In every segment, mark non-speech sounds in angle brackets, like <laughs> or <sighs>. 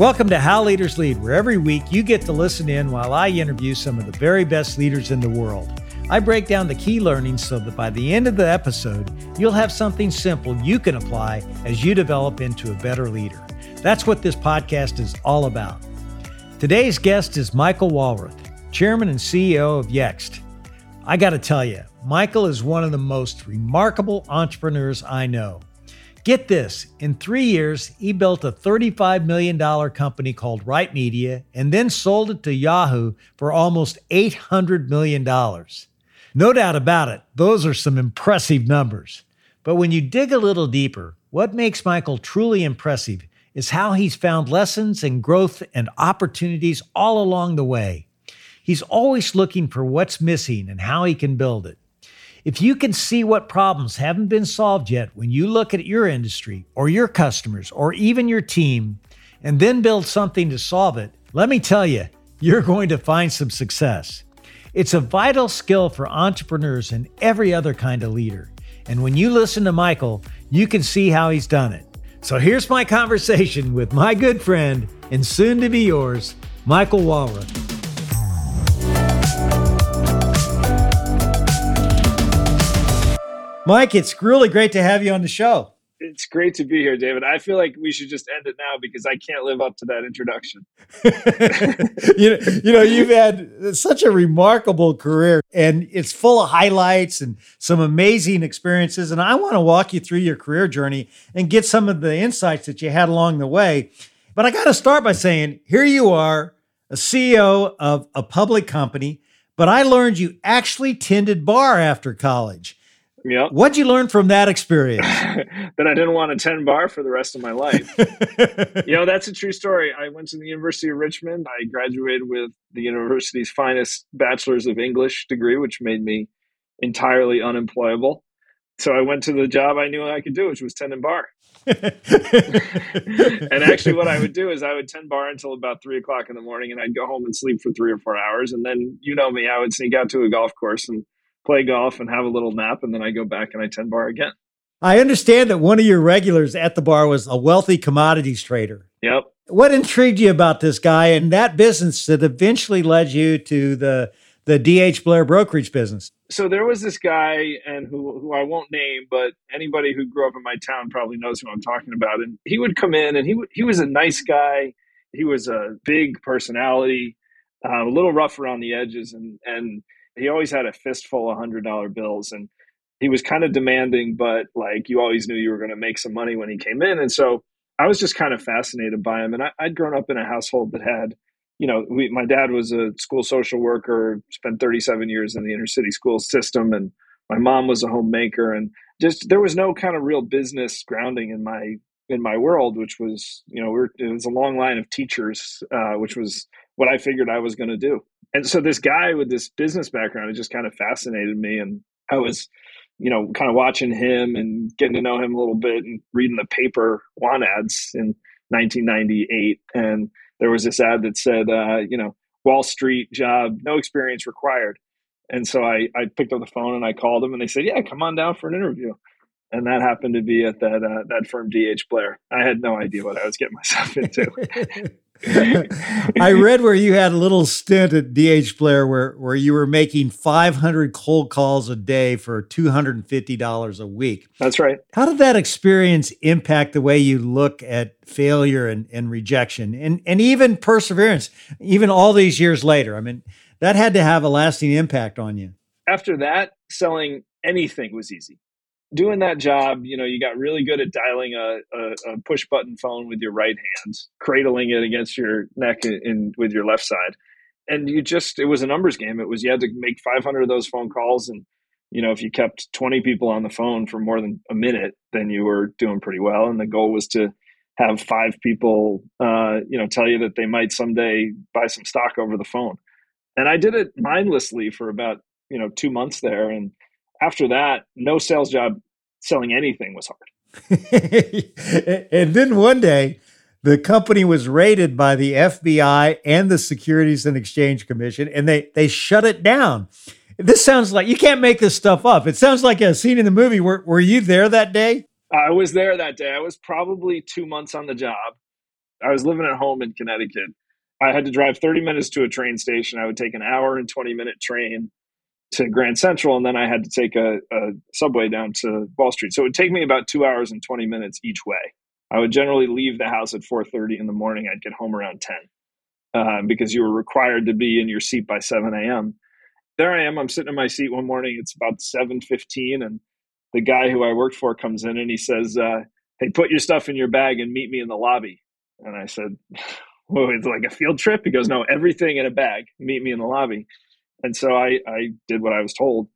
Welcome to How Leaders Lead, where every week you get to listen in while I interview some of the very best leaders in the world. I break down the key learnings so that by the end of the episode, you'll have something simple you can apply as you develop into a better leader. That's what this podcast is all about. Today's guest is Michael Walrath, Chairman and CEO of Yext. I got to tell you, Michael is one of the most remarkable entrepreneurs I know. Get this in three years, he built a $35 million company called Right Media and then sold it to Yahoo for almost $800 million. No doubt about it, those are some impressive numbers. But when you dig a little deeper, what makes Michael truly impressive is how he's found lessons and growth and opportunities all along the way. He's always looking for what's missing and how he can build it. If you can see what problems haven't been solved yet when you look at your industry or your customers or even your team, and then build something to solve it, let me tell you, you're going to find some success. It's a vital skill for entrepreneurs and every other kind of leader. And when you listen to Michael, you can see how he's done it. So here's my conversation with my good friend and soon to be yours, Michael Walrath. Mike, it's really great to have you on the show. It's great to be here, David. I feel like we should just end it now because I can't live up to that introduction. <laughs> you, know, you know, you've had such a remarkable career and it's full of highlights and some amazing experiences. And I want to walk you through your career journey and get some of the insights that you had along the way. But I got to start by saying here you are, a CEO of a public company, but I learned you actually tended bar after college. Yeah. What'd you learn from that experience? <laughs> that I didn't want a 10 bar for the rest of my life. <laughs> you know, that's a true story. I went to the University of Richmond. I graduated with the university's finest bachelor's of English degree, which made me entirely unemployable. So I went to the job I knew I could do, which was 10 and bar. <laughs> and actually, what I would do is I would 10 bar until about three o'clock in the morning and I'd go home and sleep for three or four hours. And then, you know me, I would sneak out to a golf course and play golf and have a little nap, and then I go back and I 10 bar again. I understand that one of your regulars at the bar was a wealthy commodities trader. Yep. What intrigued you about this guy and that business that eventually led you to the the DH Blair brokerage business? So there was this guy, and who who I won't name, but anybody who grew up in my town probably knows who I'm talking about. And he would come in, and he he was a nice guy. He was a big personality, uh, a little rough around the edges, and and he always had a fistful of hundred dollar bills and he was kind of demanding but like you always knew you were going to make some money when he came in and so i was just kind of fascinated by him and I, would grown up in a household that had you know we, my dad was a school social worker spent 37 years in the inner city school system and my mom was a homemaker and just there was no kind of real business grounding in my in my world which was you know we it was a long line of teachers uh, which was what i figured i was going to do and so this guy with this business background, it just kind of fascinated me. And I was, you know, kind of watching him and getting to know him a little bit and reading the paper want ads in 1998. And there was this ad that said, uh, you know, Wall Street job, no experience required. And so I, I picked up the phone and I called them and they said, yeah, come on down for an interview. And that happened to be at that uh, that firm, DH Blair. I had no idea what I was getting myself into. <laughs> I read where you had a little stint at DH Blair where, where you were making 500 cold calls a day for $250 a week. That's right. How did that experience impact the way you look at failure and, and rejection and, and even perseverance, even all these years later? I mean, that had to have a lasting impact on you. After that, selling anything was easy doing that job, you know, you got really good at dialing a, a, a, push button phone with your right hand, cradling it against your neck in, in, with your left side. And you just, it was a numbers game. It was, you had to make 500 of those phone calls. And, you know, if you kept 20 people on the phone for more than a minute, then you were doing pretty well. And the goal was to have five people, uh, you know, tell you that they might someday buy some stock over the phone. And I did it mindlessly for about, you know, two months there. And, after that, no sales job selling anything was hard. <laughs> and then one day, the company was raided by the FBI and the Securities and Exchange Commission, and they they shut it down. This sounds like you can't make this stuff up. It sounds like a scene in the movie. Were Were you there that day? I was there that day. I was probably two months on the job, I was living at home in Connecticut. I had to drive 30 minutes to a train station. I would take an hour and 20 minute train to Grand Central, and then I had to take a, a, subway down to Wall Street. So it would take me about two hours and 20 minutes each way. I would generally leave the house at 4:30 in the morning. I'd get home around 10 uh, because you were required to be in your seat by 7 a.m. There I am. I'm sitting in my seat one morning. It's about 7:15, and the guy who I worked for comes in and he says, uh, "Hey, put your stuff in your bag and meet me in the lobby." And I said, <laughs> "Well, it's like a field trip." He goes, "No, everything in a bag. Meet me in the lobby." And so I, I did what I was told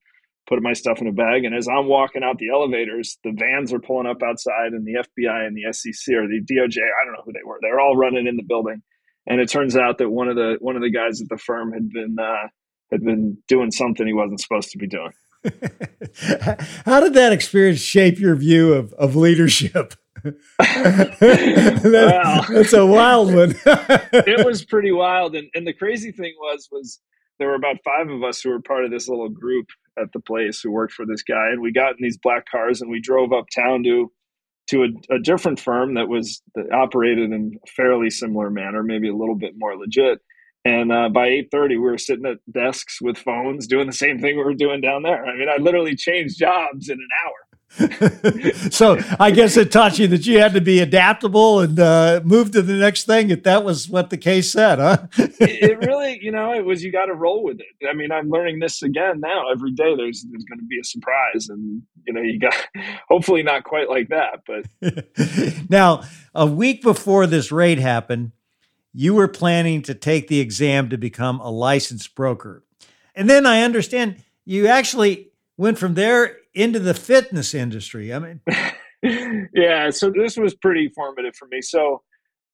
put my stuff in a bag. And as I'm walking out the elevators, the vans are pulling up outside, and the FBI and the SEC or the DOJ, I don't know who they were, they're all running in the building. And it turns out that one of the one of the guys at the firm had been uh, had been doing something he wasn't supposed to be doing. <laughs> How did that experience shape your view of, of leadership? <laughs> that, well, that's a wild one. <laughs> it was pretty wild, and and the crazy thing was was there were about five of us who were part of this little group at the place who worked for this guy, and we got in these black cars and we drove uptown to to a, a different firm that was that operated in a fairly similar manner, maybe a little bit more legit. And uh, by eight thirty, we were sitting at desks with phones, doing the same thing we were doing down there. I mean, I literally changed jobs in an hour. So I guess it taught you that you had to be adaptable and uh, move to the next thing. If that was what the case said, huh? it, it, really, you know, it was you got to roll with it. I mean, I'm learning this again now. Every day, there's there's going to be a surprise, and you know, you got <laughs> hopefully not quite like that, but <laughs> now a week before this raid happened, you were planning to take the exam to become a licensed broker, and then I understand you actually went from there into the fitness industry. I mean, <laughs> yeah, so this was pretty formative for me. So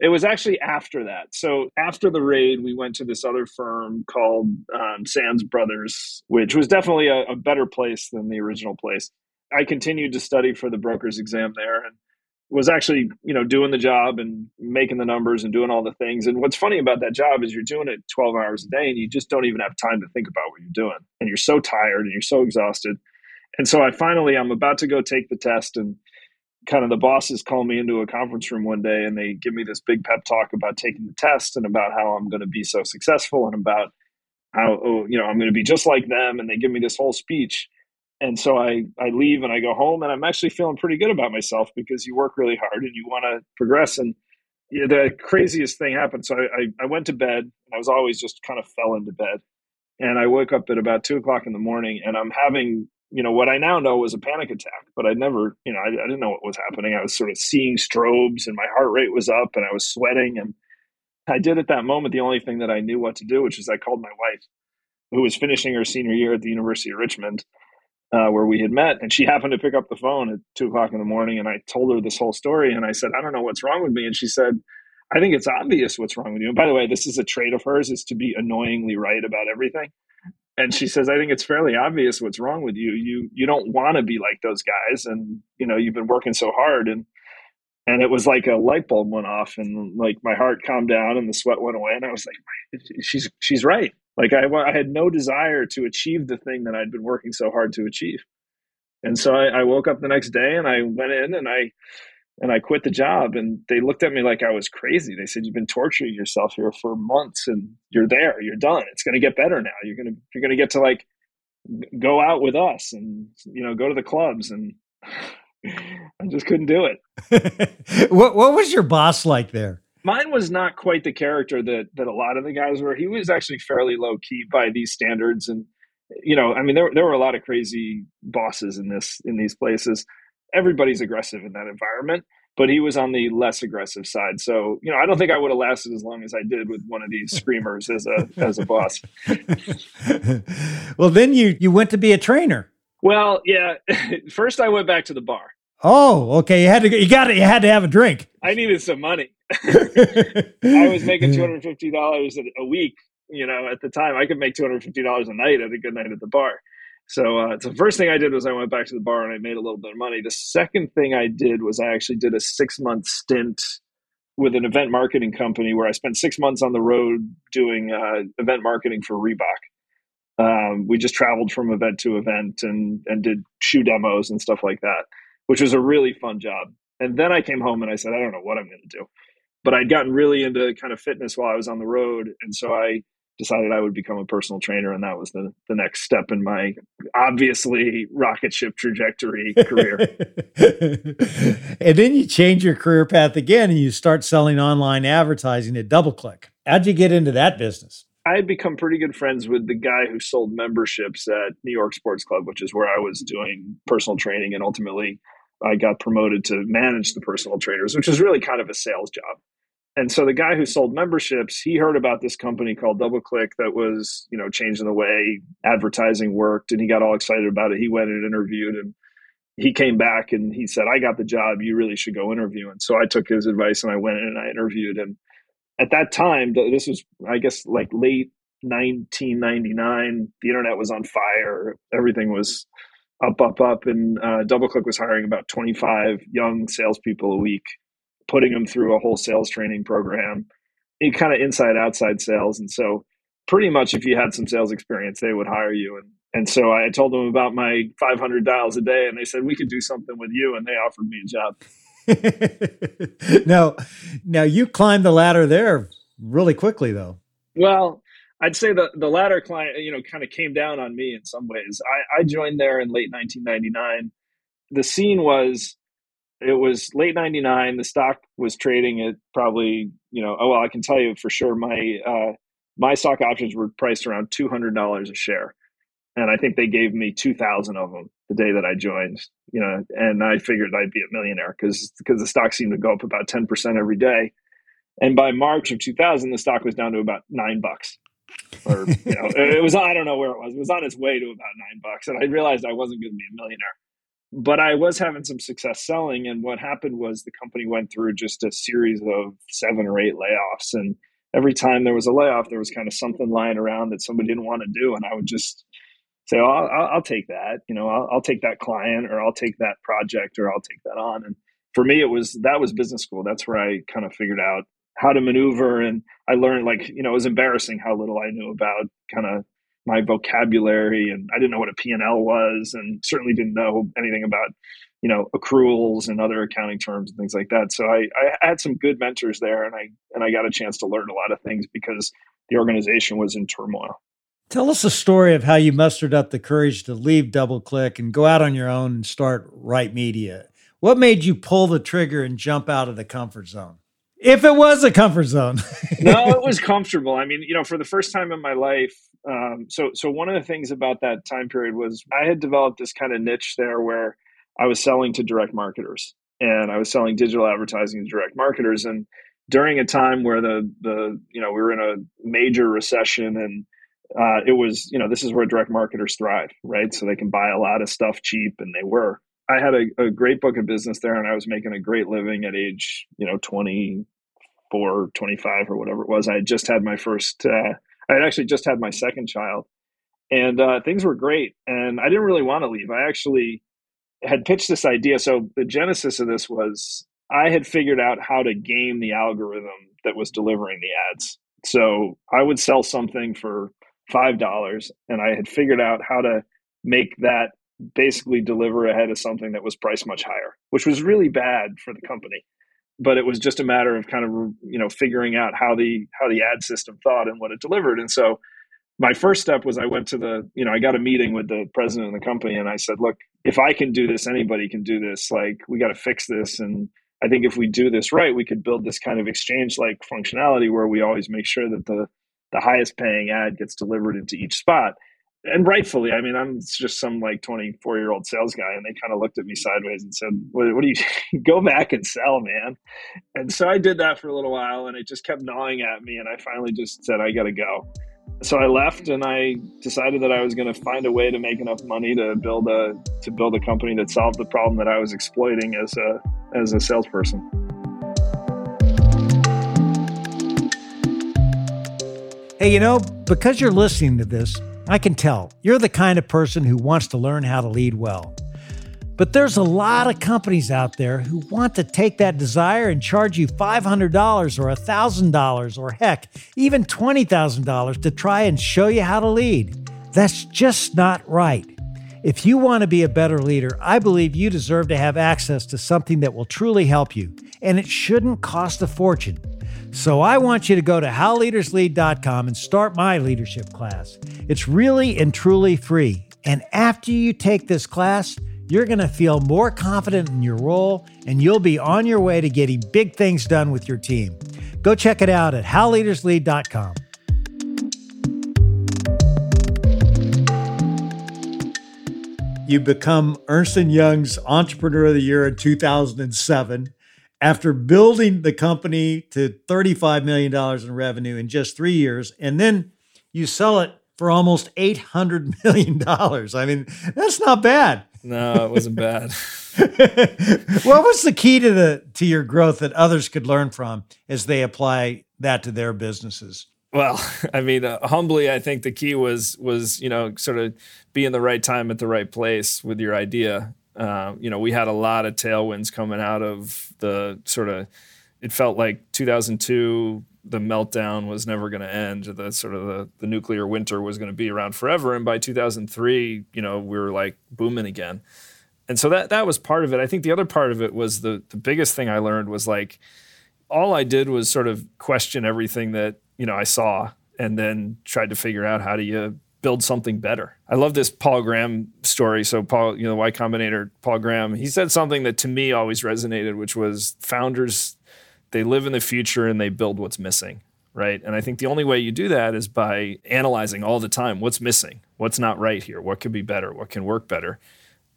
it was actually after that. So after the raid, we went to this other firm called um, Sands Brothers, which was definitely a, a better place than the original place. I continued to study for the broker's exam there and was actually you know doing the job and making the numbers and doing all the things and what's funny about that job is you're doing it 12 hours a day and you just don't even have time to think about what you're doing and you're so tired and you're so exhausted and so I finally, I'm about to go take the test, and kind of the bosses call me into a conference room one day and they give me this big pep talk about taking the test and about how I'm going to be so successful and about how oh, you know I'm going to be just like them. And they give me this whole speech. And so I, I leave and I go home and I'm actually feeling pretty good about myself because you work really hard and you want to progress. And the craziest thing happened. So I, I, I went to bed. and I was always just kind of fell into bed. And I woke up at about two o'clock in the morning and I'm having you know what I now know was a panic attack, but I never, you know, I, I, didn't know what was happening. I was sort of seeing strobes, and my heart rate was up, and I was sweating. And I did at that moment the only thing that I knew what to do, which is I called my wife, who was finishing her senior year at the University of Richmond, uh, where we had met, and she <laughs> happened to pick up the phone at two o'clock in the morning, and I told her this whole story, and I said, I don't know what's wrong with me, and she said. I think it's obvious what's wrong with you. And by the way, this is a trait of hers is to be annoyingly right about everything and she says i think it's fairly obvious what's wrong with you. You you don't want to be like those guys. And you know you've been working so hard. And and it was like a light bulb went off and like my heart calmed down and the sweat went away. And i was like she's she's right. Like i, I had no desire to achieve the thing that i'd been working so hard to achieve. And so I, I woke up the next day and i went in and i and I quit the job. And they looked at me like I was crazy. They said, "You've been torturing yourself here for months, and you're there. You're done. It's going to get better now. You're gonna you're gonna get to like go out with us, and you know, go to the clubs." And <sighs> I just couldn't do it. <laughs> what What was your boss like there? Mine was not quite the character that that a lot of the guys were. He was actually fairly low key by these standards, and you know, I mean, there there were a lot of crazy bosses in this in these places everybody's aggressive in that environment but he was on the less aggressive side. So, you know, I don't think I would have lasted as long as I did with one of these screamers as a <laughs> as a boss. <laughs> well, then you you went to be a trainer. Well, yeah. <laughs> First, I went back to the bar. Oh, okay. You had to you got it. You had to have a drink. I needed some money. I was making two hundred fifty dollars a week. You know, at the time, I could make two hundred fifty dollars a night at a good night at the bar. So, uh, the first thing I did was I went back to the bar and I made a little bit of money. The second thing I did was I actually did a six month stint with an event marketing company where I spent six months on the road doing uh, event marketing for Reebok. Um, we just traveled from event to event and and did shoe demos and stuff like that, which was a really fun job. And then I came home and I said, I don't know what I'm going to do. but I'd gotten really into kind of fitness while I was on the road, and so I decided I would become a personal trainer, and that was the the next step in my obviously rocket ship trajectory <laughs> career. and then you change your career path again, and you start selling online advertising at DoubleClick. How'd you get into that business? I had become pretty good friends with the guy who sold memberships at New York Sports Club, which is where I was doing personal training, and ultimately I got promoted to manage the personal trainers, which is really kind of a sales job and so the guy who sold memberships he heard about this company called doubleclick that was you know changing the way advertising worked and he got all excited about it. He went and interviewed and he came back and he said i got the job. You really should go interview. And so i took his advice and i went in and i interviewed and at that time this was i guess like late 1999 the internet was on fire. Everything was up up up and uh, doubleclick was hiring about 25 young salespeople a week putting them through a whole sales training program, it kind of inside outside sales. And so pretty much if you had some sales experience, they would hire you. And and so I told them about my 500 dials a day, and they said we could do something with you, and they offered me a job. <laughs> now, now you climbed the ladder there really quickly, though. Well, I'd say the the ladder client, you know, kind of came down on me in some ways. I, I joined there in late 1999. The scene was it was late 99 the stock was trading at probably you know oh well i can tell you for sure my uh, my stock options were priced around $200 a share and i think they gave me 2000 of them the day that i joined you know and i figured i'd be a millionaire because because the stock seemed to go up about 10% every day and by march of 2000 the stock was down to about nine bucks or you know <laughs> it was i don't know where it was it was on its way to about nine bucks and i realized i wasn't going to be a millionaire but I was having some success selling. And what happened was the company went through just a series of seven or eight layoffs. And every time there was a layoff, there was kind of something lying around that somebody didn't want to do. And I would just say, oh, I'll, I'll take that. You know, I'll, I'll, take that client or I'll take that project or I'll take that on. And for me, it was that was business school. That's where I kind of figured out how to maneuver. And I learned, like, you know, it was embarrassing how little I knew about kind of my vocabulary and I didn't know what a P&L was and certainly didn't know anything about you know accruals and other accounting terms and things like that so I, I had some good mentors there and I and I got a chance to learn a lot of things because the organization was in turmoil Tell us a story of how you mustered up the courage to leave DoubleClick and go out on your own and start Right Media. What made you pull the trigger and jump out of the comfort zone? If it was a comfort zone. <laughs> no, it was comfortable. I mean, you know, for the first time in my life, um, so so one of the things about that time period was I had developed this kind of niche there where I was selling to direct marketers and I was selling digital advertising to direct marketers and during a time where the the you know we were in a major recession and uh, it was you know this is where direct marketers thrive right so they can buy a lot of stuff cheap and they were I had a, a great book of business there and I was making a great living at age you know 24 25 or whatever it was I had just had my first uh, I had actually just had my second child, and uh, things were great. And I didn't really want to leave. I actually had pitched this idea. So the genesis of this was I had figured out how to game the algorithm that was delivering the ads. So I would sell something for five dollars, and I had figured out how to make that basically deliver ahead of something that was priced much higher, which was really bad for the company. But it was just a matter of kind of you know figuring out how the how the ad system thought and what it delivered. And so my first step was i went to the you know i got a meeting with the president of the company and i said look if i can do this anybody can do this. Like we got to fix this. And i think if we do this right we could build this kind of exchange like functionality where we always make sure that the the highest paying ad gets delivered into each spot and rightfully, I mean, I'm just some like 24 year old sales guy, and they kind of looked at me sideways and said, "What, what do you <laughs> go back and sell, man?" And so I did that for a little while, and it just kept gnawing at me, and I finally just said, "I got to go." So I left, and I decided that I was going to find a way to make enough money to build a to build a company that solved the problem that I was exploiting as a as a salesperson. Hey, you know, because you're listening to this I can tell you're the kind of person who wants to learn how to lead well. But there's a lot of companies out there who want to take that desire and charge you $500 or $1,000 or heck, even $20,000 to try and show you how to lead. That's just not right. If you want to be a better leader, I believe you deserve to have access to something that will truly help you, and it shouldn't cost a fortune. So I want you to go to howleaderslead.com and start my leadership class. It's really and truly free. And after you take this class, you're going to feel more confident in your role and you'll be on your way to getting big things done with your team. Go check it out at howleaderslead.com. You become Ernst & Young's Entrepreneur of the Year in 2007 after building the company to $35 million in revenue in just three years, and then you sell it for almost $800 <laughs> million. I mean, that's not bad. No, it wasn't bad. <laughs> what was the key to the to your growth that others could learn from as they apply that to their businesses? Well, <laughs> I mean, uh, humbly, I think the key was was you know sort of being the right time at the right place with your idea. Uh, you know, we had a lot of tailwinds coming out of the sort of. It felt like 2002, the meltdown was never going to end. The sort of the, the nuclear winter was going to be around forever. And by 2003, you know, we were like booming again. And so that that was part of it. I think the other part of it was the the biggest thing I learned was like all I did was sort of question everything that you know I saw, and then tried to figure out how do you build something better. I love this Paul Graham story. So Paul, you know, Y Combinator, Paul Graham, he said something that to me always resonated, which was founders, they live in the future and they build what's missing. Right. And I think the only way you do that is by analyzing all the time what's missing, what's not right here, what could be better, what can work better.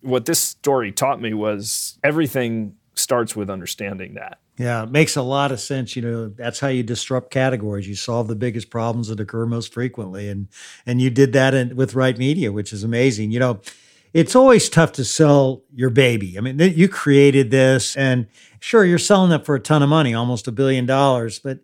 What this story taught me was everything starts with understanding that. Yeah, it makes a lot of sense. You know, that's how you disrupt categories. You solve the biggest problems that occur most frequently, and and you did that in, with Right Media, which is amazing. You know, it's always tough to sell your baby. I mean, you created this, and sure, you're selling it for a ton of money, almost a billion dollars, but.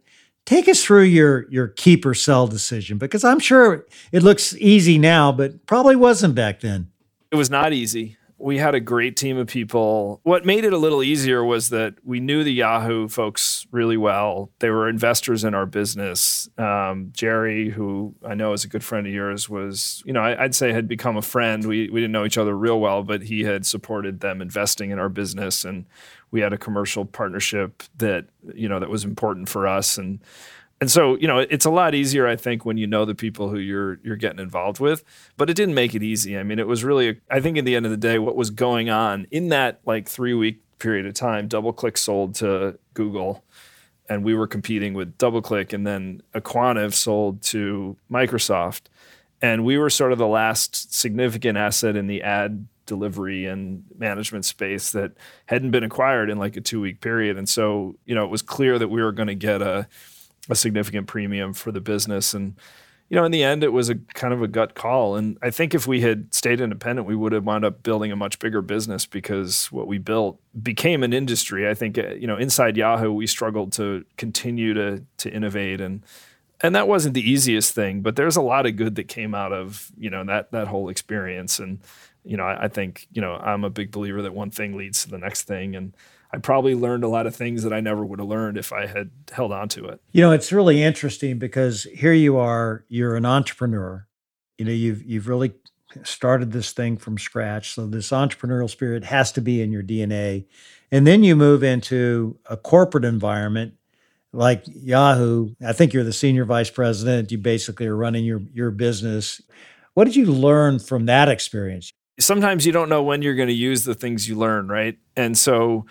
Take us through your your keep or sell decision because I'm sure it looks easy now, but probably wasn't back then. It was not easy we had a great team of people. What made it a little easier was that we knew the Yahoo folks really well. They were investors in our business. Um, Jerry, who I know is a good friend of yours, was, you know, I, would say had become a friend. We, we didn't know each other real well, but he had supported them investing in our business. And we had a commercial partnership that, you know, that was important for us. And, and so, you know, it's a lot easier, I think, when you know the people who you're you're getting involved with. But it didn't make it easy. I mean, it was really, I think, in the end of the day, what was going on in that like three week period of time, DoubleClick sold to Google, and we were competing with DoubleClick, and then aQuantive sold to Microsoft, and we were sort of the last significant asset in the ad delivery and management space that hadn't been acquired in like a two week period. And so, you know, it was clear that we were going to get a a significant premium for the business. And, you know, in the end, it was a kind of a gut call. And I think if we had stayed independent, we would have wound up building a much bigger business because what we built became an industry. I think, uh, you know, inside Yahoo, we struggled to continue to to innovate and and that wasn't the easiest thing, but there's a lot of good that came out of you know that that whole experience. And you know, I, I think you know I'm a big believer that one thing leads to the next thing, and I probably learned a lot of things that I never would have learned if I had held on to it. You know, it's really interesting because here you are, you're an entrepreneur. You know, you've you've really started this thing from scratch. So this entrepreneurial spirit has to be in your DNA. And then you move into a corporate environment like Yahoo. I think you're the senior vice president. You basically are running your your business. What did you learn from that experience? Sometimes you don't know when you're going to use the things you learn, right? And so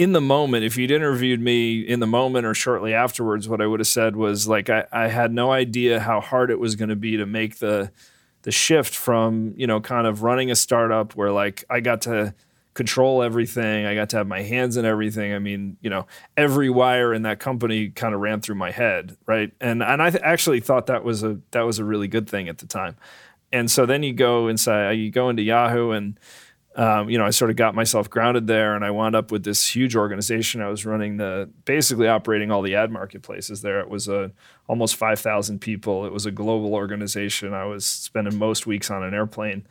in the moment, if you'd interviewed me in the moment or shortly afterwards, what I would have said was like I, I had no idea how hard it was going to be to make the the shift from you know kind of running a startup where like I got to control everything, I got to have my hands in everything. I mean, you know, every wire in that company kind of ran through my head, right? And and I th- actually thought that was a that was a really good thing at the time. And so then you go inside, you go into Yahoo and um, you know, I sort of got myself grounded there, and I wound up with this huge organization. I was running the basically operating all the ad marketplaces there. It was a almost five thousand people. It was a global organization. I was spending most weeks on an airplane.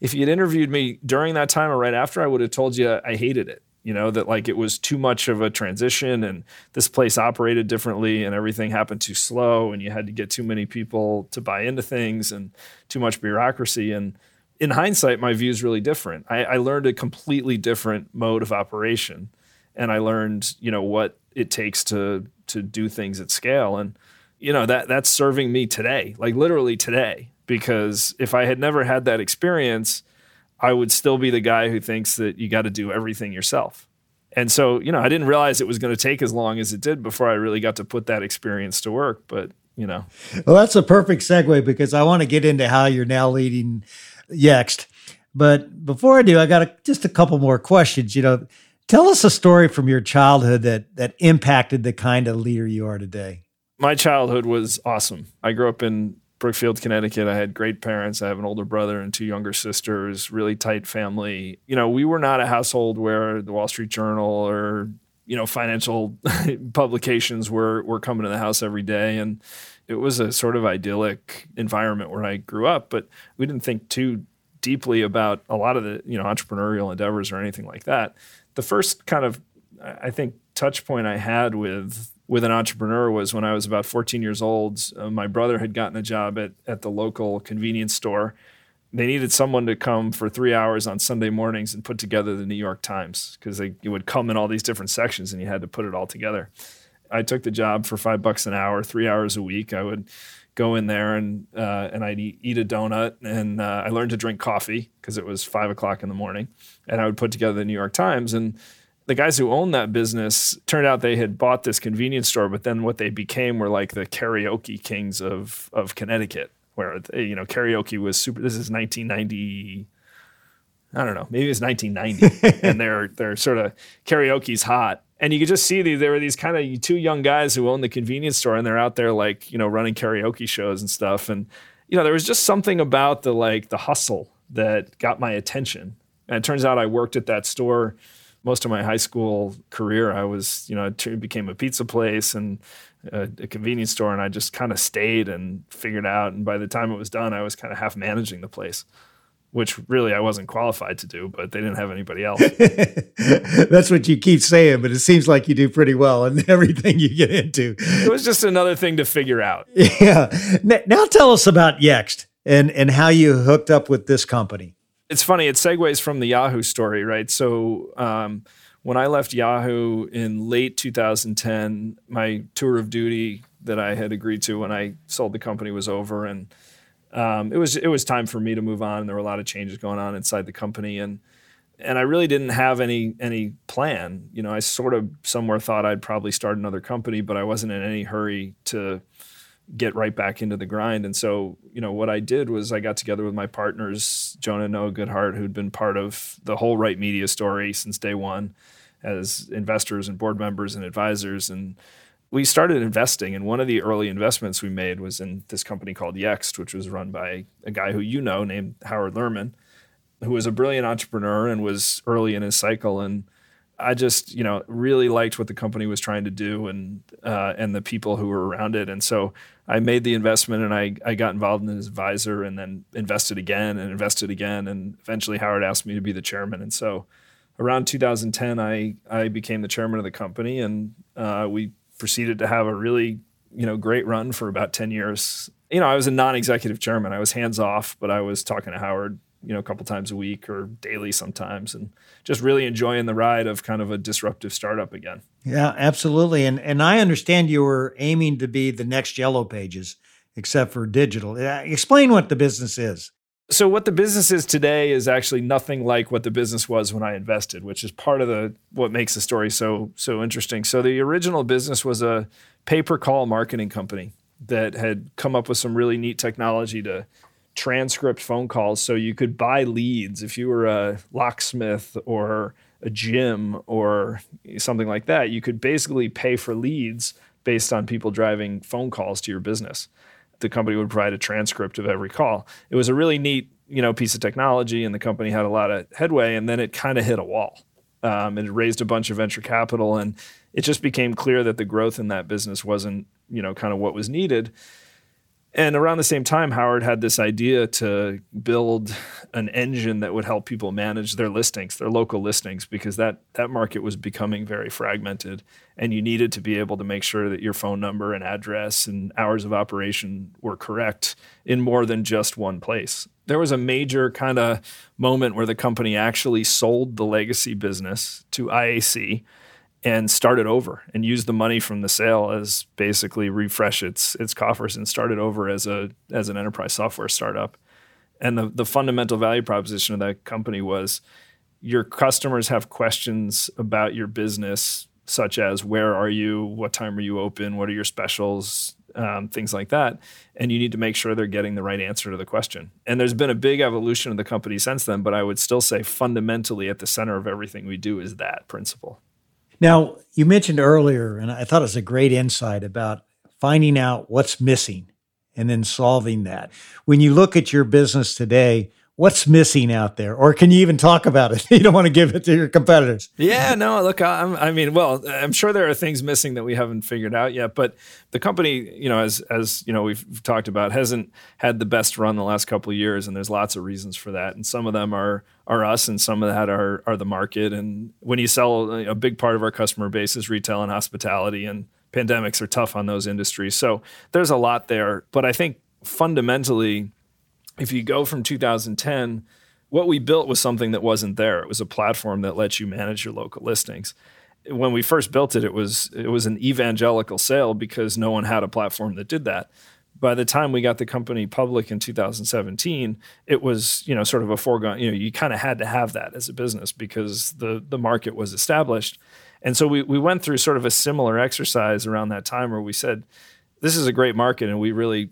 If you had interviewed me during that time or right after, I would have told you I hated it. You know that like it was too much of a transition, and this place operated differently, and everything happened too slow, and you had to get too many people to buy into things, and too much bureaucracy and in hindsight, my view is really different. I, I learned a completely different mode of operation, and I learned, you know, what it takes to to do things at scale, and you know that that's serving me today, like literally today. Because if I had never had that experience, I would still be the guy who thinks that you got to do everything yourself. And so, you know, I didn't realize it was going to take as long as it did before I really got to put that experience to work. But you know, well, that's a perfect segue because I want to get into how you're now leading Yext. But before I do, I got a, just a couple more questions. You know, tell us a story from your childhood that that impacted the kind of leader you are today. My childhood was awesome. I grew up in Brookfield, Connecticut. I had great parents. I have an older brother and two younger sisters, really tight family. You know, we were not a household where the Wall Street Journal or, you know, financial <laughs> publications were were coming to the house every day and it was a sort of idyllic environment where I grew up, but we didn't think too deeply about a lot of the you know entrepreneurial endeavors or anything like that. The first kind of I think touch point I had with with an entrepreneur was when I was about 14 years old. Uh, my brother had gotten a job at at the local convenience store. They needed someone to come for three hours on Sunday mornings and put together the New York Times because they it would come in all these different sections and you had to put it all together. I took the job for five bucks an hour, three hours a week. I would go in there and uh, and I'd eat, eat, a donut, and uh, I learned to drink coffee because it was five o'clock in the morning, and I would put together the New York Times. And the guys who owned that business turned out they had bought this convenience store, but then what they became were like the karaoke kings of of Connecticut, where you know karaoke was super. This is 1990. I don't know, maybe it's 1990, <laughs> and they're they're sort of karaoke's hot, and you could just see these, there were these kind of two young guys who own the convenience store and they're out there like you know running karaoke shows and stuff. And you know there was just something about the like the hustle that got my attention. And it turns out i worked at that store most of my high school career. I was you know it became a pizza place and a, a convenience store and i just kind of stayed and figured out. And by the time it was done i was kind of half managing the place which really I wasn't qualified to do, but they didn't have anybody else. <laughs> That's what you keep saying, but it seems like you do pretty well in <laughs> everything you get into. It was just another thing to figure out. <laughs> Yeah. Now tell us about Yext and, and how you hooked up with this company. It's funny, it segues from the Yahoo story, right? So, um, when I left Yahoo in late 2010, my tour of duty that I had agreed to when I sold the company was over. And um, it was it was time for me to move on. There were a lot of changes going on inside the company, and and I really didn't have any any plan. You know, I sort of somewhere thought I'd probably start another company, but I wasn't in any hurry to get right back into the grind. And so, you know, what I did was I got together with my partners, Jonah Noah Goodhart, who'd been part of the whole Right Media story since day one as investors and board members and advisors. And we started investing, and one of the early investments we made was in this company called Yext, which was run by a guy who you know named Howard Lerman, who was a brilliant entrepreneur and was early in his cycle. And I just, you know, really liked what the company was trying to do and uh, and the people who were around it. And so I made the investment and I I got involved in as advisor and then invested again and invested again. And eventually Howard asked me to be the chairman. And so around 2010, I I became the chairman of the company and uh, we proceeded to have a really you know great run for about 10 years. You know i was a non-executive chairman. I was hands off but i was talking to howard you know a couple times a week or daily sometimes and just really enjoying the ride of kind of a disruptive startup again. Yeah absolutely. And and i understand you were aiming to be the next yellow pages except for digital. Uh, explain what the business is so what the business is today is actually nothing like what the business was when I invested, which is part of the what makes the story so so interesting. So the original business was a pay-per-call marketing company that had come up with some really neat technology to transcript phone calls so you could buy leads if you were a locksmith or a gym or something like that you could basically pay for leads based on people driving phone calls to your business the company would provide a transcript of every call. It was a really neat, you know, piece of technology, and the company had a lot of headway. And then it kind of hit a wall. Um, it raised a bunch of venture capital, and it just became clear that the growth in that business wasn't, you know, kind of what was needed. And around the same time, Howard had this idea to build an engine that would help people manage their listings, their local listings, because that, that market was becoming very fragmented. And you needed to be able to make sure that your phone number and address and hours of operation were correct in more than just one place. There was a major kind of moment where the company actually sold the legacy business to IAC and start it over and use the money from the sale as basically refresh its its coffers and start it over as a as an enterprise software startup. And the the fundamental value proposition of that company was your customers have questions about your business such as where are you, what time are you open, what are your specials, um, things like that. And you need to make sure they're getting the right answer to the question. And there's been a big evolution of the company since then, but I would still say fundamentally at the center of everything we do is that principle. Now, you mentioned earlier, and I thought it was a great insight about finding out what's missing and then solving that. When you look at your business today, what's missing out there? Or can you even talk about it? <laughs> You don't want to give it to your competitors. Yeah no look I'm, i mean well i'm sure there are things missing that we haven't figured out yet but the company you know as as you know we've talked about hasn't had the best run the last couple of years and there's lots of reasons for that and some of them are are us and some of that are are the market and when you sell a big part of our customer base is retail and hospitality and pandemics are tough on those industries so there's a lot there but i think fundamentally if you go from 2010, what we built was something that wasn't there. It was a platform that lets you manage your local listings. When we first built it, it was it was an evangelical sale because no one had a platform that did that. By the time we got the company public in 2017, it was you know sort of a foregone. You know, you kind of had to have that as a business because the the market was established. And so we we went through sort of a similar exercise around that time where we said, this is a great market and we really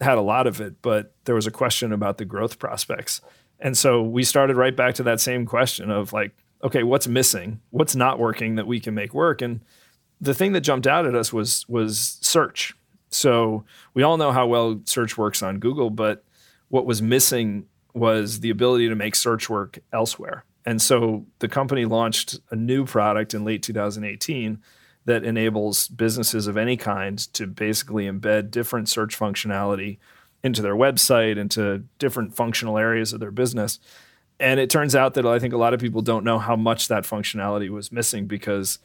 had a lot of it, but there was a question about the growth prospects. And so we started right back to that same question of like, okay, what's missing? What's not working that we can make work? And the thing that jumped out at us was was search. So we all know how well search works on Google, but what was missing was the ability to make search work elsewhere. And so the company launched a new product in late 2018 that enables businesses of any kind to basically embed different search functionality into their website, into different functional areas of their business. And it turns out that I think a lot of people don't know how much that functionality was missing because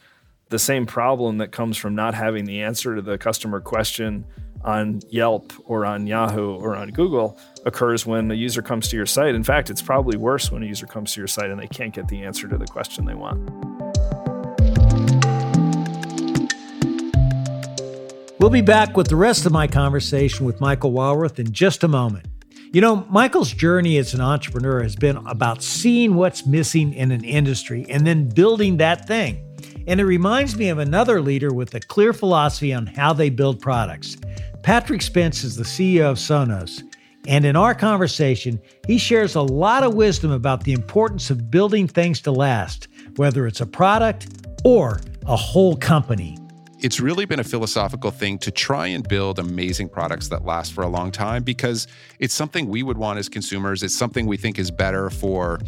the same problem that comes from not having the answer to the customer question on Yelp or on Yahoo or on Google occurs when a user comes to your site. In fact, it's probably worse when a user comes to your site and they can't get the answer to the question they want. We'll be back with the rest of my conversation with Michael Walrath in just a moment. You know, Michael's journey as an entrepreneur has been about seeing what's missing in an industry and then building that thing. And it reminds me of another leader with a clear philosophy on how they build products. Patrick Spence is the CEO of Sonos. And in our conversation, he shares a lot of wisdom about the importance of building things to last, whether it's a product or a whole company it's really been a philosophical thing to try and build amazing products that last for a long time because it's something we would want as consumers. It's something we think is better for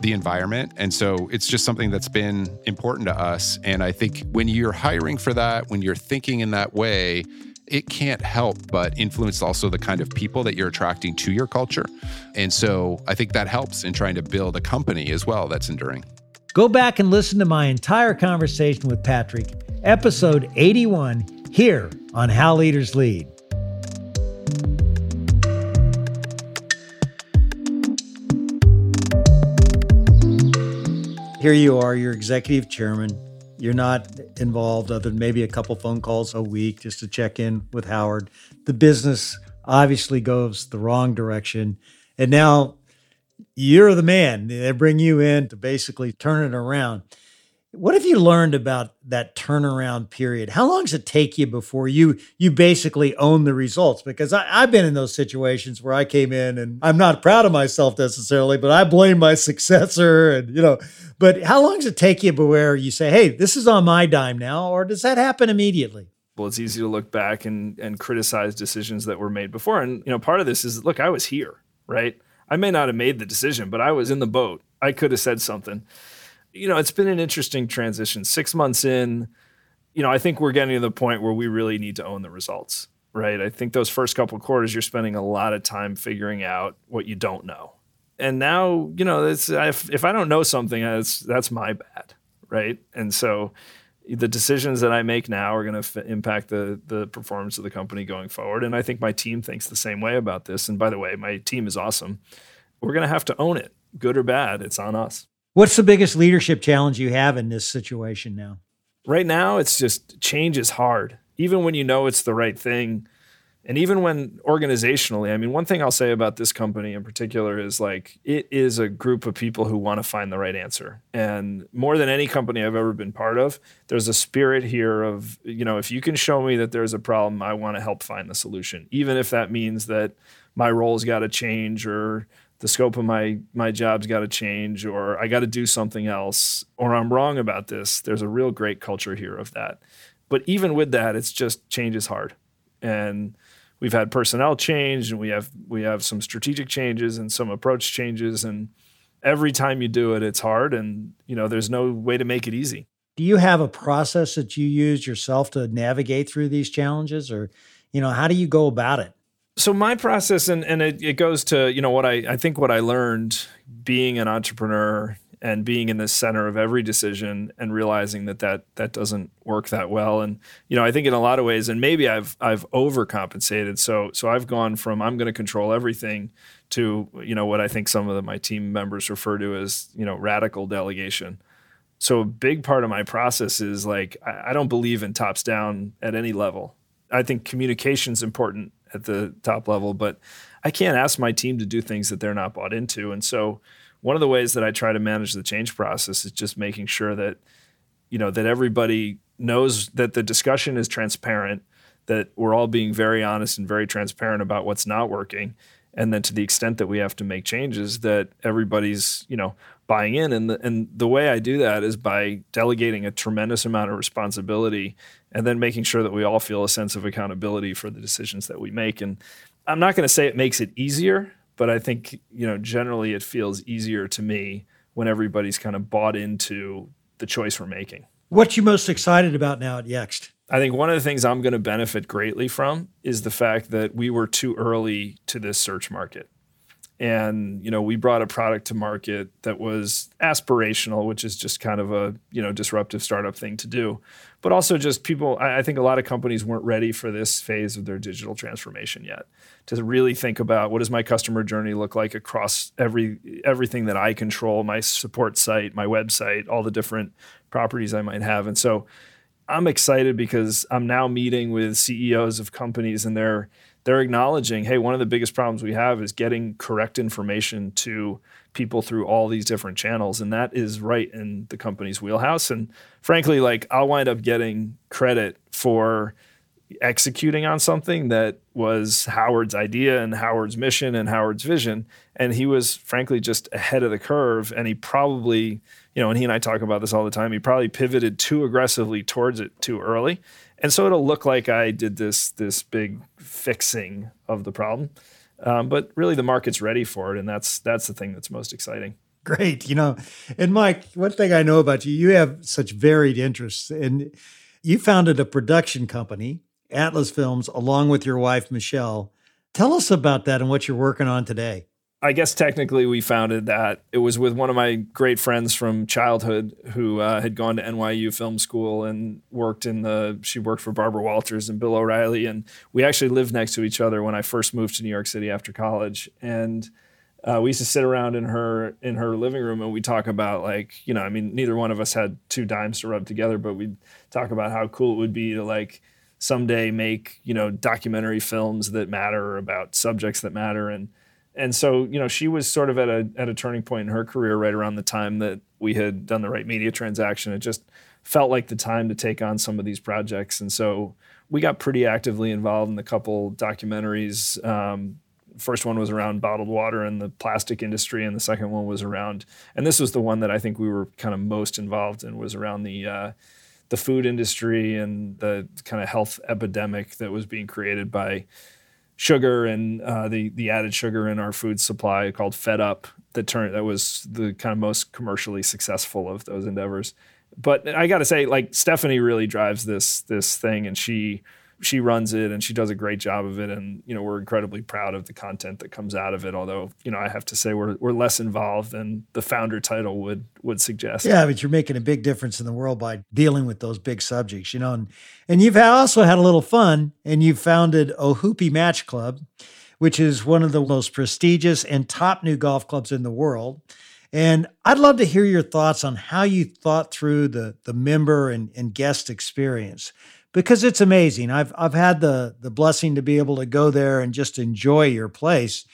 the environment. And so it's just something that's been important to us. And I think when you're hiring for that, when you're thinking in that way, it can't help but influence also the kind of people that you're attracting to your culture. And so I think that helps in trying to build a company as well that's enduring. Go back and listen to my entire conversation with Patrick episode 81, here on How Leaders Lead. Here you are, you're executive chairman. You're not involved other than maybe a couple phone calls a week just to check in with Howard. The business obviously goes the wrong direction. And now you're the man. They bring you in to basically turn it around. What have you learned about that turnaround period? How long does it take you before you you basically own the results? Because I, have been in those situations where I came in and I'm not proud of myself necessarily, but I blame my <laughs> successor and you know. But how long does it take you where you say, "Hey, this is on my dime now," or does that happen immediately? Well, it's easy to look back and and criticize decisions that were made before, and you know, part of this is look, I was here, right? I may not have made the decision, but I was in the boat. I could have said something you know, it's been an interesting transition. Six months in, you know, I think we're getting to the point where we really need to own the results. right? I think those first couple quarters, you're spending a lot of time figuring out what you don't know. And now, you know, it's, if, if I don't know something, that's, that's my bad, right? And so the decisions that I make now are going to f- impact the the performance of the company going forward. And I think my team thinks the same way about this. And by the way, my team is awesome. We're going to have to own it, good or bad. It's on us. What's the biggest leadership challenge you have in this situation now? Right now, it's just change is hard. Even when you know it's the right thing, and even when organizationally, I mean, one thing I'll say about this company in particular is like it is a group of people who want to find the right answer. And more than any company I've ever been part of, there's a spirit here of, you know, if you can show me that there's a problem, I want to help find the solution, even if that means that my role's got to change or the scope of my my job's got to change or I got to do something else or I'm wrong about this. There's a real great culture here of that. But even with that, it's just change is hard. And we've had personnel change and we have we have some strategic changes and some approach changes and every time you do it it's hard and you know there's no way to make it easy do you have a process that you use yourself to navigate through these challenges or you know how do you go about it so my process and, and it, it goes to you know what I, I think what i learned being an entrepreneur and being in the center of every decision and realizing that that that doesn't work that well. And you know I think in a lot of ways and maybe I've I've overcompensated. So so I've gone from I'm going to control everything to you know what I think some of the, my team members refer to as you know radical delegation. So a big part of my process is like I, I don't believe in tops down at any level. I think communication is important at the top level but I can't ask my team to do things that they're not bought into and so one of the ways that I try to manage the change process is just making sure that you know that everybody knows that the discussion is transparent, that we're all being very honest and very transparent about what's not working, and then to the extent that we have to make changes, that everybody's you know buying in. And the, and the way I do that is by delegating a tremendous amount of responsibility, and then making sure that we all feel a sense of accountability for the decisions that we make. And I'm not going to say it makes it easier but I think you know generally it feels easier to me when everybody's kind of bought into the choice we're making. What you most excited about now at Yext? I think one of the things I'm going to benefit greatly from is the fact that we were too early to this search market and you know we brought a product to market that was aspirational which is just kind of a you know disruptive startup thing to do. But also just people I, I, think a lot of companies weren't ready for this phase of their digital transformation yet. To really think about what does my customer journey look like across every everything that i control my support site my website all the different properties i might have. And so i'm excited because i'm now meeting with ceos of companies and they're they're acknowledging, hey, one of the biggest problems we have is getting correct information to people through all these different channels. And that is right in the company's wheelhouse. And frankly, like I'll wind up getting credit for executing on something that was Howard's idea and Howard's mission and Howard's vision. And he was frankly just ahead of the curve. And he probably, you know, and he and I talk about this all the time, he probably pivoted too aggressively towards it too early and so it'll look like I did this this big fixing of the problem. Um, but really, the market's ready for it, and that's that's the thing that's most exciting. Great, you know, and Mike, one thing I know about you, you have such varied interests, and you founded a production company, Atlas Films, along with your wife Michelle. Tell us about that and what you're working on today. I guess technically we founded that. It was with one of my great friends from childhood who uh, had gone to NYU Film School and worked in the. She worked for Barbara Walters and Bill O'Reilly, and we actually lived next to each other when I first moved to New York City after college. And uh, we used to sit around in her in her living room and we talk about like you know I mean neither one of us had two dimes to rub together, but we'd talk about how cool it would be to like someday make you know documentary films that matter about subjects that matter and and so you know she was sort of at a at a turning point in her career right around the time that we had done the right media transaction. It just felt like the time to take on some of these projects. And so we got pretty actively involved in a couple documentaries. Um, first one was around bottled water and the plastic industry and the second one was around and this was the one that i think we were kind of most involved in was around the uh, the food industry and the kind of health epidemic that was being created by sugar and uh, the the added sugar in our food supply called Fed Up that turned that was the kind of most commercially successful of those endeavors. But I got to say, like Stephanie really drives this this thing, and she she runs it and she does a great job of it. And, you know, we're incredibly proud of the content that comes out of it. Although, you know, I have to say we're, we're less involved than the founder title would, would suggest. Yeah. But you're making a big difference in the world by dealing with those big subjects, you know, and, and you've also had a little fun and you've founded Ohoopee Match Club, which is one of the most prestigious and top new golf clubs in the world. And I'd love to hear your thoughts on how you thought through the, the member and, and guest experience because it's amazing. I've I've had the the blessing to be able to go there and just enjoy your place,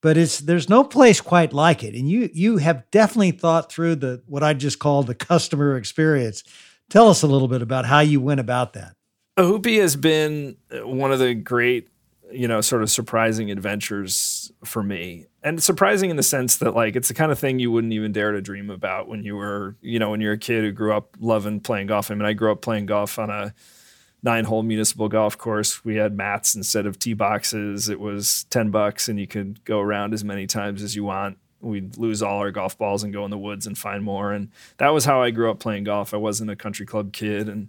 but it's there's no place quite like it. And you you have definitely thought through the what I just call the customer experience. Tell us a little bit about how you went about that. Ohoopee has been uh, one of the great, you know, sort of surprising adventures for me. And surprising in the sense that like it's the kind of thing you wouldn't even dare to dream about when you were, you know, when you're a kid who grew up loving playing golf. I mean, I grew up playing golf on a nine hole municipal golf course. We had mats instead of tee boxes. It was 10 bucks and you could go around as many times as you want. We'd lose all our golf balls and go in the woods and find more. And that was how I grew up playing golf. I wasn't a country club kid. And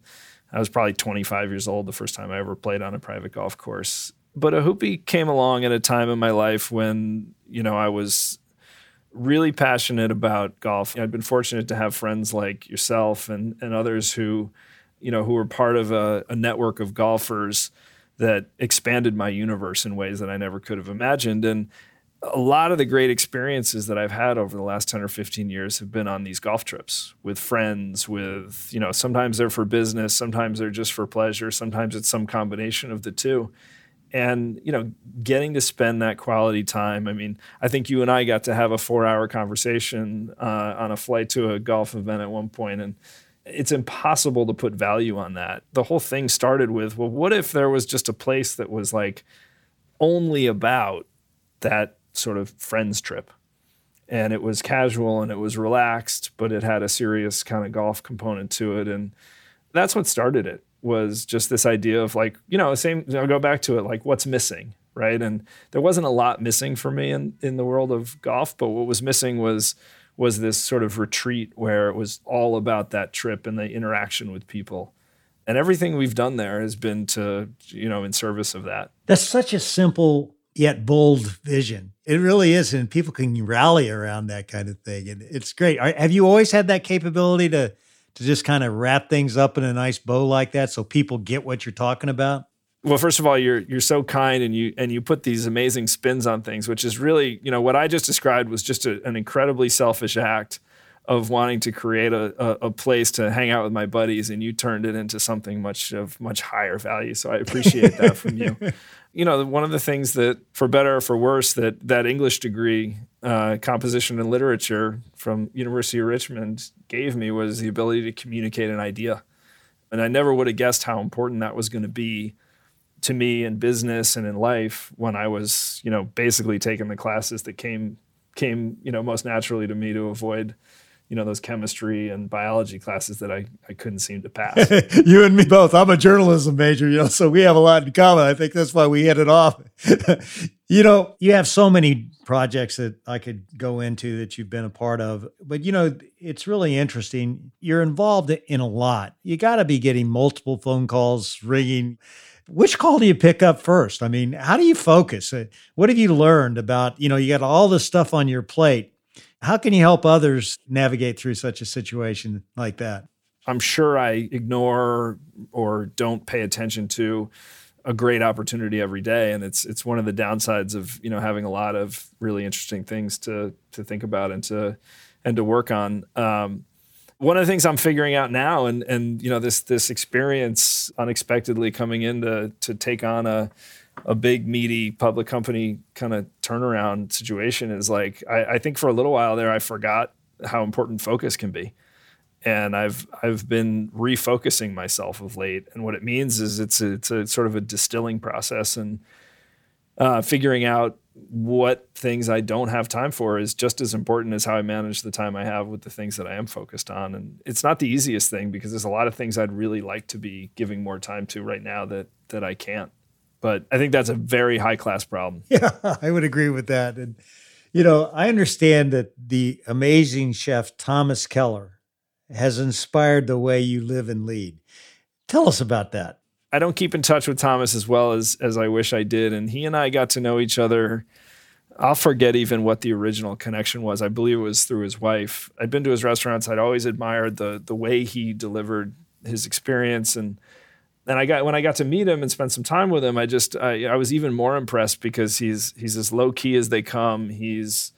I was probably 25 years old the first time I ever played on a private golf course. But Ohoopee came along at a time in my life when, you know, I was really passionate about golf. I'd been fortunate to have friends like yourself and, and others who you know, who were part of a, a network of golfers that expanded my universe in ways that I never could have imagined. And a lot of the great experiences that I've had over the last 10 or 15 years have been on these golf trips with friends, with, you know, sometimes they're for business, sometimes they're just for pleasure, sometimes it's some combination of the two. And, you know, getting to spend that quality time. I mean, I think you and I got to have a four hour conversation uh, on a flight to a golf event at one point, And, it's impossible to put value on that. The whole thing started with, well, what if there was just a place that was like only about that sort of friends trip? And it was casual and it was relaxed, but it had a serious kind of golf component to it. And that's what started it was just this idea of like, you know, same, I'll go back to it, like what's missing, right? And there wasn't a lot missing for me in, in the world of golf, but what was missing was was this sort of retreat where it was all about that trip and the interaction with people. And everything we've done there has been to, you know, in service of that. That's such a simple yet bold vision. It really is. And people can rally around that kind of thing. And it's great. Have you always had that capability to, to just kind of wrap things up in a nice bow like that so people get what you're talking about? Well first of all you're you're so kind and you and you put these amazing spins on things which is really you know what i just described was just a, an incredibly selfish act of wanting to create a, a, a, place to hang out with my buddies and you turned it into something much of much higher value. So i appreciate that from you. <laughs> You know one of the things that for better or for worse that that english degree uh, composition and literature from university of richmond gave me was the ability to communicate an idea. And i never would have guessed how important that was going to be to me in business and in life when I was, you know, basically taking the classes that came came, you know, most naturally to me to avoid, you know, those chemistry and biology classes that I, I couldn't seem to pass. <laughs> you and me both. I'm a journalism major, you know, so we have a lot in common. I think that's why we hit it off. <laughs> you know, you have so many projects that I could go into that you've been a part of, but you know, it's really interesting. You're involved in a lot. You got to be getting multiple phone calls ringing which call do you pick up first? I mean, how do you focus? Uh, what have you learned about, you know, you got all this stuff on your plate. How can you help others navigate through such a situation like that? I'm sure I ignore or don't pay attention to a great opportunity every day and it's it's one of the downsides of you know having a lot of really interesting things to to think about and to and to work on um, one of the things I'm figuring out now, and and you know this this experience unexpectedly coming in to to take on a a big meaty public company kind of turnaround situation is like I, I think for a little while there I forgot how important focus can be and I've I've been refocusing myself of late. And what it means is it's a, it's a sort of a distilling process and uh, figuring out what things I don't have time for is just as important as how I manage the time I have with the things that I am focused on. And it's not the easiest thing because there's a lot of things I'd really like to be giving more time to right now that that I can't. But I think that's a very high class problem. <laughs> Yeah, I would agree with that. And you know, I understand that the amazing chef Thomas Keller has inspired the way you live and lead. Tell us about that. I don't keep in touch with Thomas as well as as I wish I did, and he and I got to know each other. I'll forget even what the original connection was. I believe it was through his wife. I'd been to his restaurants. I'd always admired the the way he delivered his experience and and I got when I got to meet him and spend some time with him, I just I, I was even more impressed because he's he's as low key as they come. He's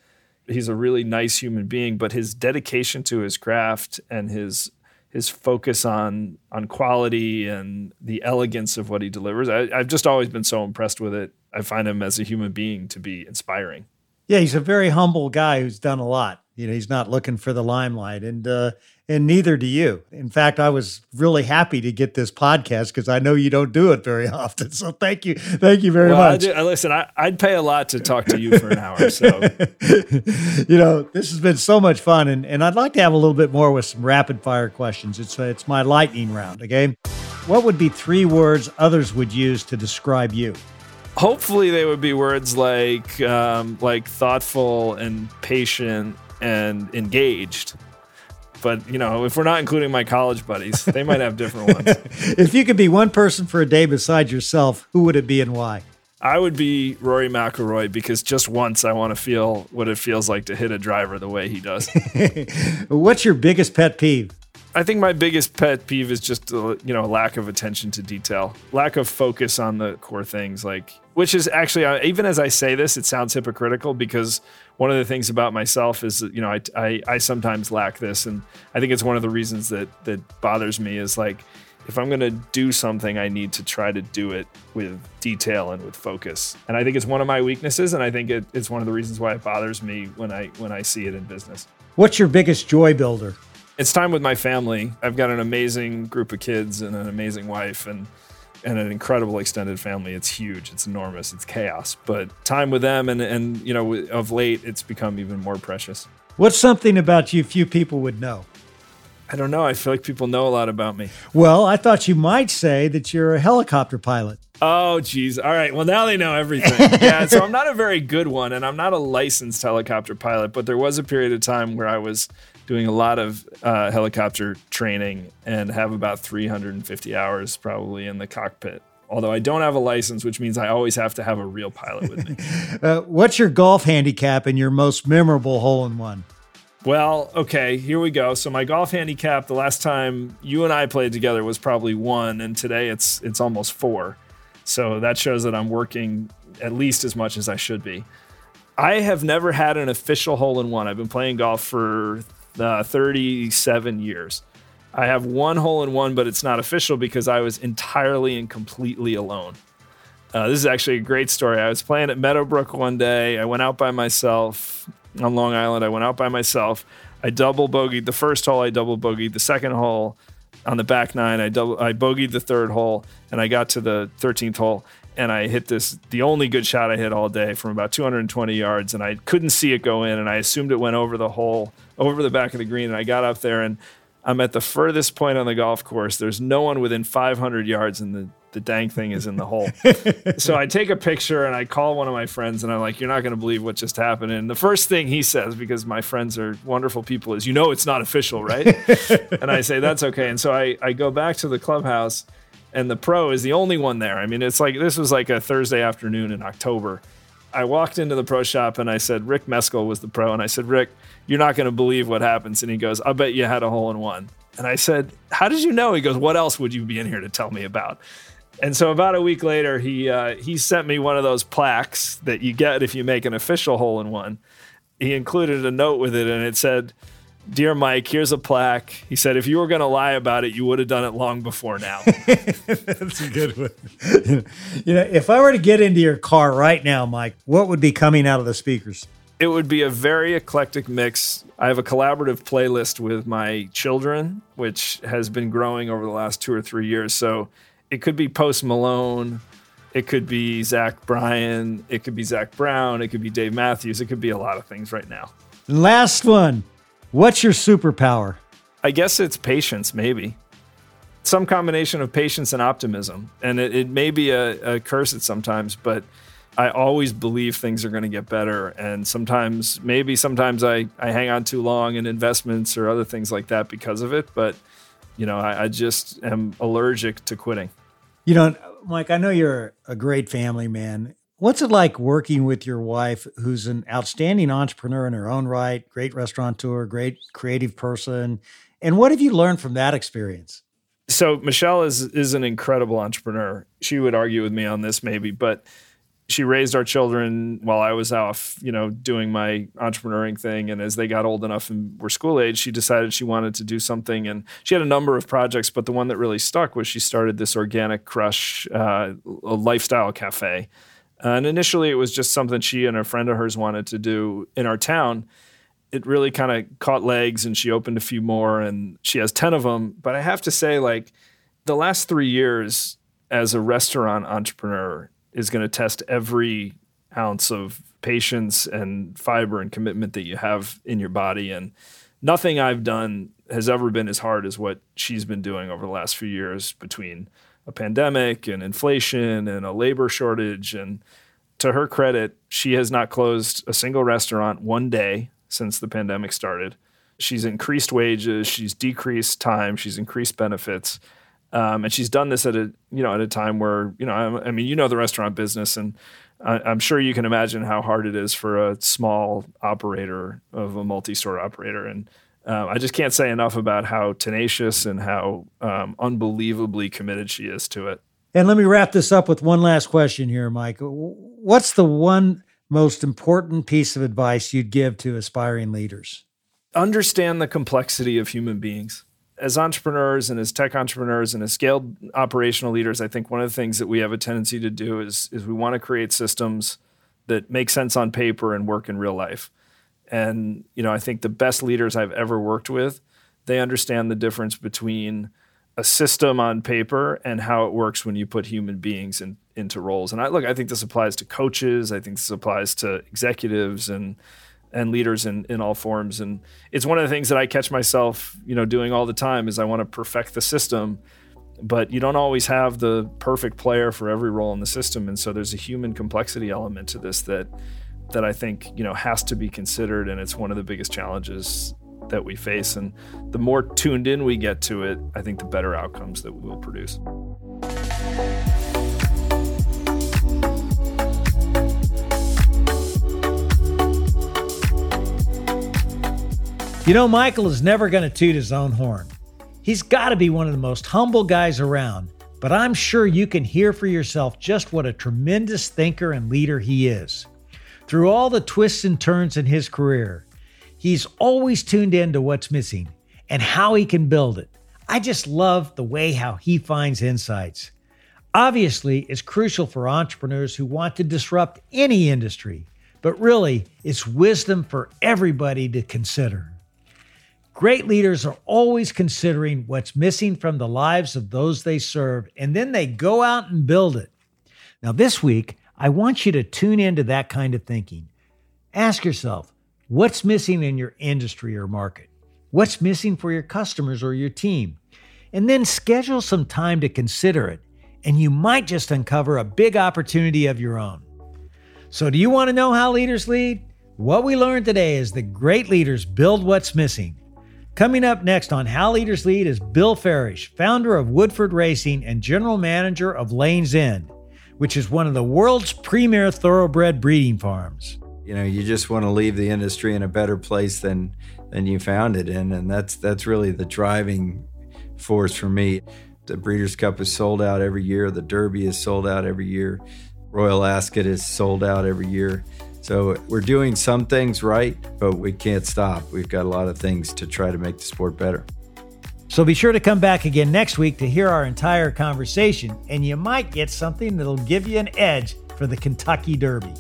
he's a really nice human being, but his dedication to his craft and his his focus on on quality and the elegance of what he delivers, I, I've just always been so impressed with it. I find him as a human being to be inspiring. Yeah, he's a very humble guy who's done a lot. You know, he's not looking for the limelight, and uh, and neither do you. In fact, I was really happy to get this podcast because I know you don't do it very <laughs> often. So thank you, thank you very well, much. I do, listen, I, would pay a lot to talk to you for an hour. So, <laughs> you know, this has been so much fun, and, and I'd like to have a little bit more with some rapid fire questions. It's it's my lightning round. Okay, what would be three words others would use to describe you? Hopefully, they would be words like um, like thoughtful and patient and engaged but you know, if we're not including my college buddies, they might have different ones. <laughs> if you could be one person for a day besides yourself, who would it be and why? I would be Rory McIlroy because just once I want to feel what it feels like to hit a driver the way he does. <laughs> What's your biggest pet peeve? I think my biggest pet peeve is just uh, you know lack of attention to detail, lack of focus on the core things. Like, which is actually uh, even as I say this, it sounds hypocritical because one of the things about myself is you know I, I, I sometimes lack this and i think it's one of the reasons that that bothers me is like if i'm going to do something i need to try to do it with detail and with focus and i think it's one of my weaknesses and i think it, it's one of the reasons why it bothers me when i when i see it in business what's your biggest joy builder it's time with my family i've got an amazing group of kids and an amazing wife and and an incredible extended family. It's huge. It's enormous. It's chaos. But time with them and and you know of late it's become even more precious. What's something about you few people would know? I don't know. I feel like people know a lot about me. Well, I thought you might say that you're a helicopter pilot. Oh, geez. All right. Well, now they know everything. <laughs> yeah. So I'm not a very good one, and I'm not a licensed helicopter pilot, but there was a period of time where I was doing a lot of uh, helicopter training and have about 350 hours probably in the cockpit. Although I don't have a license, which means I always have to have a real pilot with me. <laughs> uh, what's your golf handicap and your most memorable hole in one? Well, okay, here we go. So my golf handicap the last time you and I played together was probably one, and today it's it's almost four. So that shows that I'm working at least as much as I should be. I have never had an official hole in one. I've been playing golf for uh, 37 years. I have one hole in one, but it's not official because I was entirely and completely alone. Uh, this is actually a great story. I was playing at Meadowbrook one day. I went out by myself on Long Island. I went out by myself. I double bogeyed the first hole. I double bogeyed the second hole on the back nine. I double I bogeyed the third hole, and I got to the 13th hole, and I hit this the only good shot I hit all day from about 220 yards, and I couldn't see it go in, and I assumed it went over the hole over the back of the green. And I got up there and I'm at the furthest point on the golf course. There's no one within 500 yards, and the, the dang thing is in the hole. <laughs> so I take a picture and I call one of my friends, and I'm like, You're not going to believe what just happened. And the first thing he says, because my friends are wonderful people, is, You know, it's not official, right? <laughs> and I say, That's okay. And so I, I go back to the clubhouse, and the pro is the only one there. I mean, it's like this was like a Thursday afternoon in October. I walked into the pro shop and I said, Rick Meskel was the pro. And I said, Rick, you're not going to believe what happens. And he goes, I bet you had a hole in one. And I said, How did you know? He goes, What else would you be in here to tell me about? And so about a week later, he uh, he sent me one of those plaques that you get if you make an official hole in one. He included a note with it, and it said, Dear Mike, here's a plaque. He said, if you were going to lie about it, you would have done it long before now. <laughs> That's a good one. you know, if I were to get into your car right now, Mike, what would be coming out of the speakers? It would be a very eclectic mix. I have a collaborative playlist with my children, which has been growing over the last two or three years. So it could be Post Malone. It could be Zach Bryan. It could be Zac Brown. It could be Dave Matthews. It could be a lot of things right now. Last one. What's your superpower? I guess it's patience, maybe. Some combination of patience and optimism. And it, it may be a, a curse at sometimes, but I always believe things are going to get better. And sometimes, maybe sometimes I, I hang on too long in investments or other things like that because of it. But, you know, I, I just am allergic to quitting. You know, Mike, I know you're a great family man. What's it like working with your wife, who's an outstanding entrepreneur in her own right, great restaurateur, great creative person? And what have you learned from that experience? So Michelle is is an incredible entrepreneur. She would argue with me on this maybe, but she raised our children while I was off, you know, doing my entrepreneuring thing. And as they got old enough and were school age, she decided she wanted to do something. And she had a number of projects, but the one that really stuck was she started this Organic Krush, uh, lifestyle cafe. And initially, it was just something she and a friend of hers wanted to do in our town. It really kind of caught legs, and she opened a few more, and she has 10 of them. But I have to say, like, the last three years as a restaurant entrepreneur, is going to test every ounce of patience and fiber and commitment that you have in your body. And nothing I've done has ever been as hard as what she's been doing over the last few years between a pandemic and inflation and a labor shortage. And to her credit, she has not closed a single restaurant one day since the pandemic started. She's increased wages, she's decreased time, she's increased benefits. Um, and she's done this at a you know at a time where you know I, I mean you know the restaurant business and I, am sure you can imagine how hard it is for a small operator of a multi-store operator and uh, I just can't say enough about how tenacious and how um, unbelievably committed she is to it. And let me wrap this up with one last question here, Mike. What's the one most important piece of advice you'd give to aspiring leaders? Understand the complexity of human beings as entrepreneurs and as tech entrepreneurs and as scaled operational leaders, I think one of the things that we have a tendency to do is is we want to create systems that make sense on paper and work in real life. And you know, I think the best leaders I've ever worked with, they understand the difference between a system on paper and how it works when you put human beings in, into roles. And I look, I think this applies to coaches. I think this applies to executives and and leaders in, in all forms. And it's one of the things that I catch myself, you know, doing all the time is I want to perfect the system, but you don't always have the perfect player for every role in the system. And so there's a human complexity element to this that that I think, you know, has to be considered. And it's one of the biggest challenges that we face. And the more tuned in we get to it, I think the better outcomes that we will produce. You know, Michael is never going to toot his own horn. He's got to be one of the most humble guys around, but I'm sure you can hear for yourself just what a tremendous thinker and leader he is. Through all the twists and turns in his career, he's always tuned in to what's missing and how he can build it. I just love the way how he finds insights. Obviously, it's crucial for entrepreneurs who want to disrupt any industry, but really, it's wisdom for everybody to consider. Great leaders are always considering what's missing from the lives of those they serve, and then they go out and build it. Now, this week, I want you to tune into that kind of thinking. Ask yourself, what's missing in your industry or market? What's missing for your customers or your team? And then schedule some time to consider it, and you might just uncover a big opportunity of your own. So, do you want to know how leaders lead? What we learned today is that great leaders build what's missing Coming up next on How Leaders Lead is Bill Farish, founder of Woodford Racing and general manager of Lane's End, which is one of the world's premier thoroughbred breeding farms. You know, you just want to leave the industry in a better place than than you found it in, and that's that's really the driving force for me. The Breeders' Cup is sold out every year. The Derby is sold out every year. Royal Ascot is sold out every year. So we're doing some things right, but we can't stop. We've got a lot of things to try to make the sport better. So be sure to come back again next week to hear our entire conversation, and you might get something that'll give you an edge for the Kentucky Derby.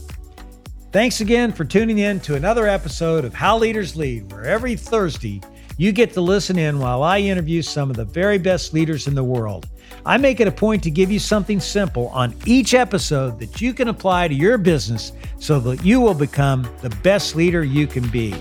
Thanks again for tuning in to another episode of How Leaders Lead, where every Thursday you get to listen in while I interview some of the very best leaders in the world. I make it a point to give you something simple on each episode that you can apply to your business so that you will become the best leader you can be.